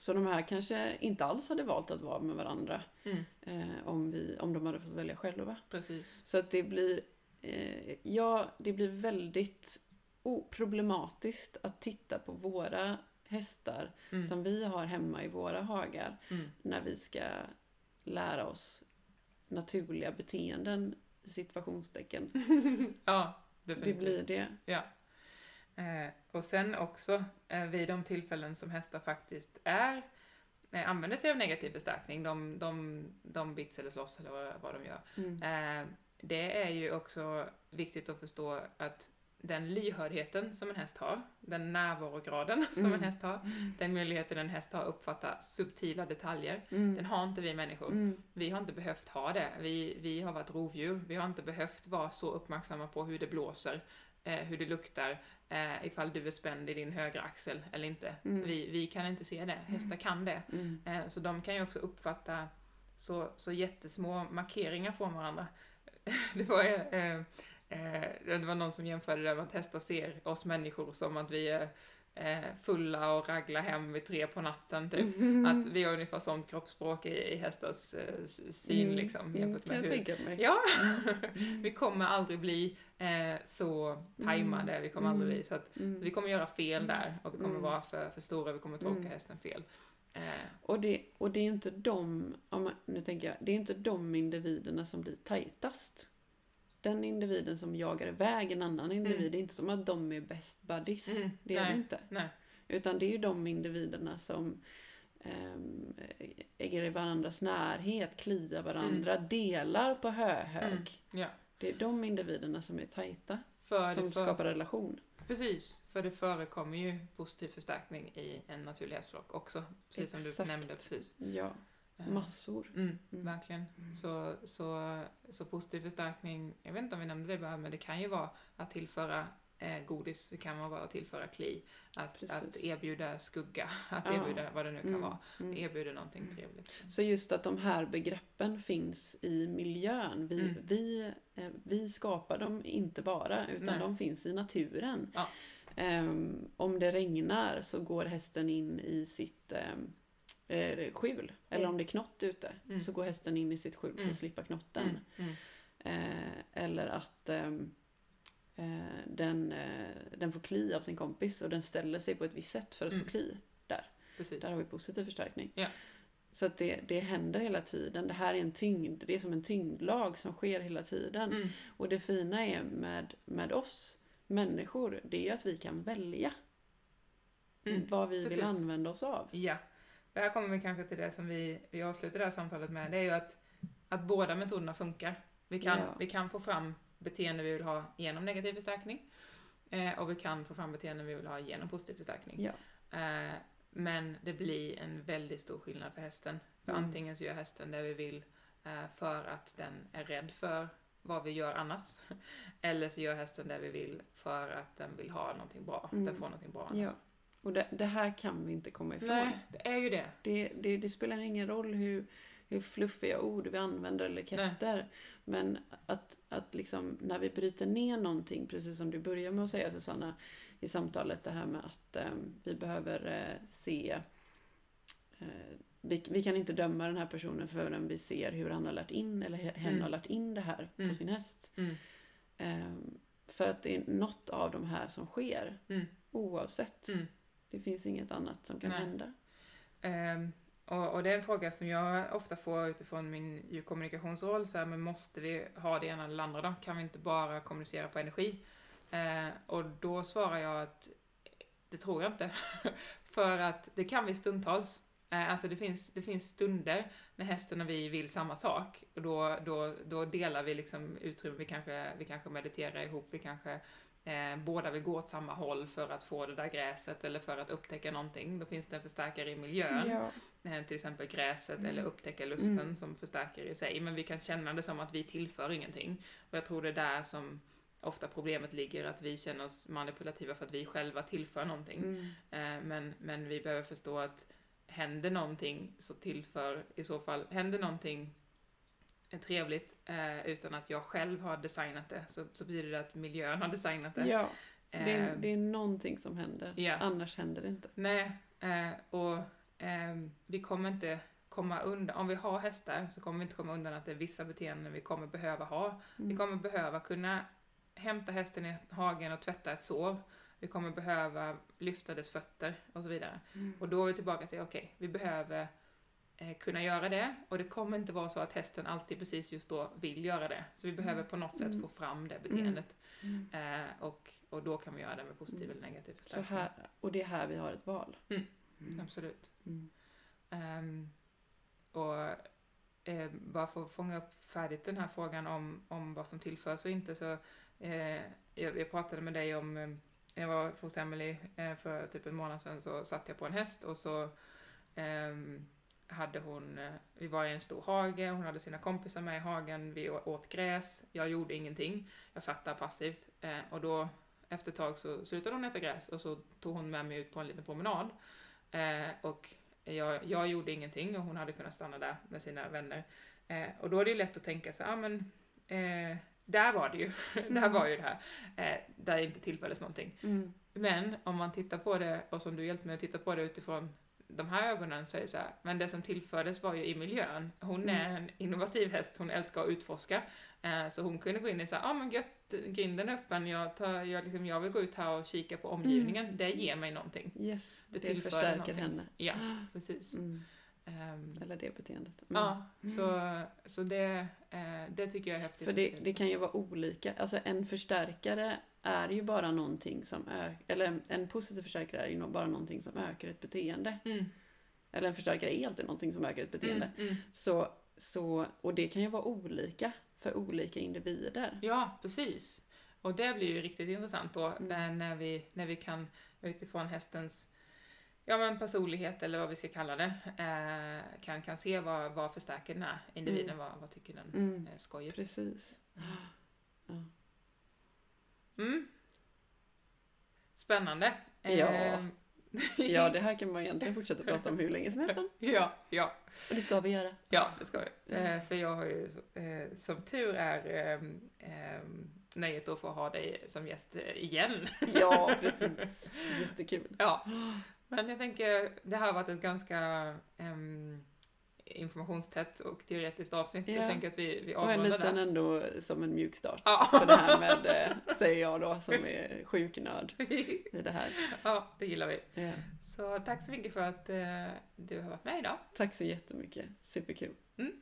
Så de här kanske inte alls hade valt att vara med varandra Mm. eh, om, vi, om de hade fått välja själva. Precis. Så att det blir, eh, ja, det blir väldigt oproblematiskt att titta på våra hästar Mm. som vi har hemma i våra hagar Mm. när vi ska lära oss naturliga beteenden, situationstecken. ja, Det definitivt. blir det. Ja. Eh, och sen också eh, vid de tillfällen som hästar faktiskt är eh, använder sig av negativ förstärkning, de, de, de bits eller slåss eller vad, vad de gör. Mm. Eh, det är ju också viktigt att förstå att den lyhördheten som en häst har, den närvarograden som Mm. en häst har, den möjligheten en häst har att uppfatta subtila detaljer, Mm. den har inte vi människor. Mm. Vi har inte behövt ha det. Vi, vi har varit rovdjur. Vi har inte behövt vara så uppmärksamma på hur det blåser, eh, hur det luktar, eh, ifall du är spänd i din högra axel eller inte. Mm. Vi, vi kan inte se det. Hästar kan det. Mm. Eh, så de kan ju också uppfatta så, så jättesmå markeringar från varandra. Det var, eh, eh, det var någon som jämförde det med att hästar ser oss människor som att vi är eh, fulla och raglar hem vid tre på natten typ. Att vi har ungefär sånt kroppsspråk i, i hästars eh, syn Mm. liksom Mm, jämfört med jag hur... tänka mig. Ja, vi kommer aldrig bli eh, så tajmade, vi kommer aldrig Mm. bli så att Mm. vi kommer göra fel där och vi kommer Mm. vara för, för stora, vi kommer tolka Mm. hästen fel. Eh, Och det, och det är inte de, man, nu tänker jag, det är inte de individerna som blir tajtast. Den individen som jagar iväg en annan individ, det är inte som att de är best buddies. Mm, Det är nej. det inte. nej. Utan det är ju de individerna som um, äger i varandras närhet, kliar varandra, delar på höhög. Mm, ja. Det är de individerna som är tajta, För som för, skapar relation. Precis, för det förekommer ju positiv förstärkning i en naturlig hästflock också. Precis som Exakt. du nämnde precis. Ja, Eh, massor. Mm, Mm. verkligen. Så, så, så positiv förstärkning, jag vet inte om vi nämnde det bara, men det kan ju vara att tillföra godis, det kan vara att tillföra kli, att, Precis. att erbjuda skugga, att Ja. erbjuda vad det nu kan Mm, vara. mm. Erbjuda någonting trevligt. Så just att de här begreppen finns i miljön. Vi, Mm. vi, eh, vi skapar dem inte bara, utan Nej. de finns i naturen. Ja. Ehm, om det regnar så går hästen in i sitt ehm, eh, skjul. Eller om det är knott ute Mm. så går hästen in i sitt skjul för Mm. att slippa knotten. Mm, mm, Eh, eller att eh, den, eh, den får kli av sin kompis och den ställer sig på ett visst sätt för att Mm. få kli. precis. Där har vi positiv förstärkning. Ja. Så att det, det händer hela tiden. Det här är en tyngd, det är som en tyngdlag som sker hela tiden. Mm, Och det fina är med, med oss människor, det är att vi kan välja Mm, vad vi precis. vill använda oss av. Ja. För här kommer vi kanske till det som vi, vi avslutar det här samtalet med. Det är ju att, att båda metoderna funkar. Vi kan, Ja. vi kan få fram beteende vi vill ha genom negativ förstärkning. Eh, och vi kan få fram beteende vi vill ha genom positiv förstärkning. Ja. Eh, men det blir en väldigt stor skillnad för hästen. För Mm. antingen så gör hästen det vi vill eh, för att den är rädd för vad vi gör annars. Eller så gör hästen det vi vill för att den vill ha någonting bra. Den Mm. får någonting bra annars. Ja. Och det, det här kan vi inte komma ifrån. Nej, det är ju det. Det, det, det spelar ingen roll hur, hur fluffiga ord vi använder eller ketter. Men att, att liksom, när vi bryter ner någonting, precis som du börjar med att säga Susanna i samtalet, det här med att eh, vi behöver eh, se eh, vi, vi kan inte döma den här personen förrän vi ser hur han har lärt in, eller hen Mm. har lärt in det här Mm. på sin häst. Mm. Eh, för att det är något av de här som sker, Mm. oavsett. Mm. Det finns inget annat som kan Nej. hända. Ehm, och, och det är en fråga som jag ofta får utifrån min ju kommunikationsroll, så här, men måste vi ha det ena eller det andra då? Kan vi inte bara kommunicera på energi? Eh, och då svarar jag att det tror jag inte. För att det kan vi stundtals. Eh, alltså det finns, det finns stunder när hästen och vi vill samma sak. Och då, då, då delar vi liksom utrymme, vi kanske, vi kanske mediterar ihop, vi kanske eh, båda vill gå åt samma håll för att få det där gräset eller för att upptäcka någonting. Då finns det en förstärkare i miljön. Ja. Eh, till exempel gräset Mm. eller upptäcka lusten Mm. som förstärker i sig. Men vi kan känna det som att vi tillför ingenting. Och jag tror det är där som ofta problemet ligger, att vi känner oss manipulativa för att vi själva tillför någonting. Mm. Eh, men, men vi behöver förstå att händer någonting så tillför i så fall, händer någonting trevligt eh, utan att jag själv har designat det så, så betyder det att miljön har designat det. Ja, det är, Eh, det är någonting som händer. ja. Annars händer det inte. Nej, eh, och ehm, vi kommer inte komma undan, om vi har hästar så kommer vi inte komma undan att det är vissa beteenden vi kommer behöva ha. Vi Mm. kommer behöva kunna hämta hästen i hagen och tvätta ett sår. Vi kommer behöva lyfta dess fötter och så vidare. Mm. Och då är vi tillbaka till, okej, vi behöver eh, kunna göra det och det kommer inte vara så att hästen alltid precis just då vill göra det. Så vi behöver på något sätt Mm. få fram det beteendet. Mm. Eh, och, och då kan vi göra det med positiv Mm. eller negativ förstärkning. här, och det är här vi har ett val. Mm. Mm. Absolut. Mm. Ehm, och eh, bara för att fånga upp färdigt den här frågan om, om vad som tillförs och inte så eh, jag, jag pratade med dig om, eh, jag var hos Emily eh, för typ en månad sedan så satt jag på en häst och så ehm, hade hon, eh, vi var i en stor hage, hon hade sina kompisar med i hagen, vi åt gräs, jag gjorde ingenting, jag satt där passivt eh, och då efter ett tag så slutade hon äta gräs och så tog hon med mig ut på en liten promenad eh, och jag, jag gjorde ingenting och hon hade kunnat stanna där med sina vänner. Och då är det ju lätt att tänka så ja men eh, där var det ju, där var ju det här, eh, där inte tillfördes någonting. Mm. Men om man tittar på det, och som du hjälpte mig att titta på det utifrån de här ögonen, så är det så här, men det som tillfördes var ju i miljön. Hon är Mm. en innovativ häst, hon älskar att utforska. Eh, så hon kunde gå in i så här, ja ah, men gött, grinden är öppen, jag, tar, jag, liksom, jag vill gå ut här och kika på omgivningen, det ger mig någonting. Yes, Det det, förstärker någonting. henne. Ja, precis. Mm. Ehm, Eller det beteendet. Mm. Ja, så, så det, eh, det tycker jag är häftigt. För det, det kan ju vara olika. Alltså en förstärkare är ju bara någonting som ökar, eller en- positiv förstärkare är ju bara någonting som ökar ett beteende. Mm, Eller en förstärkare är alltid någonting som ökar ett beteende. mm, mm. Så, så, och det kan ju vara olika för olika individer. Ja, precis. Och det blir ju riktigt intressant då Mm. när, när, vi, när vi kan utifrån hästens ja, men personlighet eller vad vi ska kalla det eh, kan, kan se vad, vad förstärker den här individen, vad, vad tycker den Mm. är skojigt. Precis. Ja. Mm. Spännande. Ja. Ehm, ja, det här kan man egentligen fortsätta prata om hur länge som helst om. ja, ja. Och det ska vi göra. Ja, det ska vi. Eh, för jag har ju, eh, som tur är, ehm, nöjet att få ha dig som gäst eh, igen. Ja, precis. Jättekul. Ja, men jag tänker, det här har varit ett ganska ehm, informationstätt och teoretiskt avsnitt. Ja. Jag tänker att vi, vi Och en avrundar liten där. ändå som en mjuk start. Ja. För det här med, eh, säger jag då, som är sjuknörd i det här. ja, det gillar vi. Ja. Så tack så mycket för att eh, du har varit med idag. Tack så jättemycket. Superkul. Mm.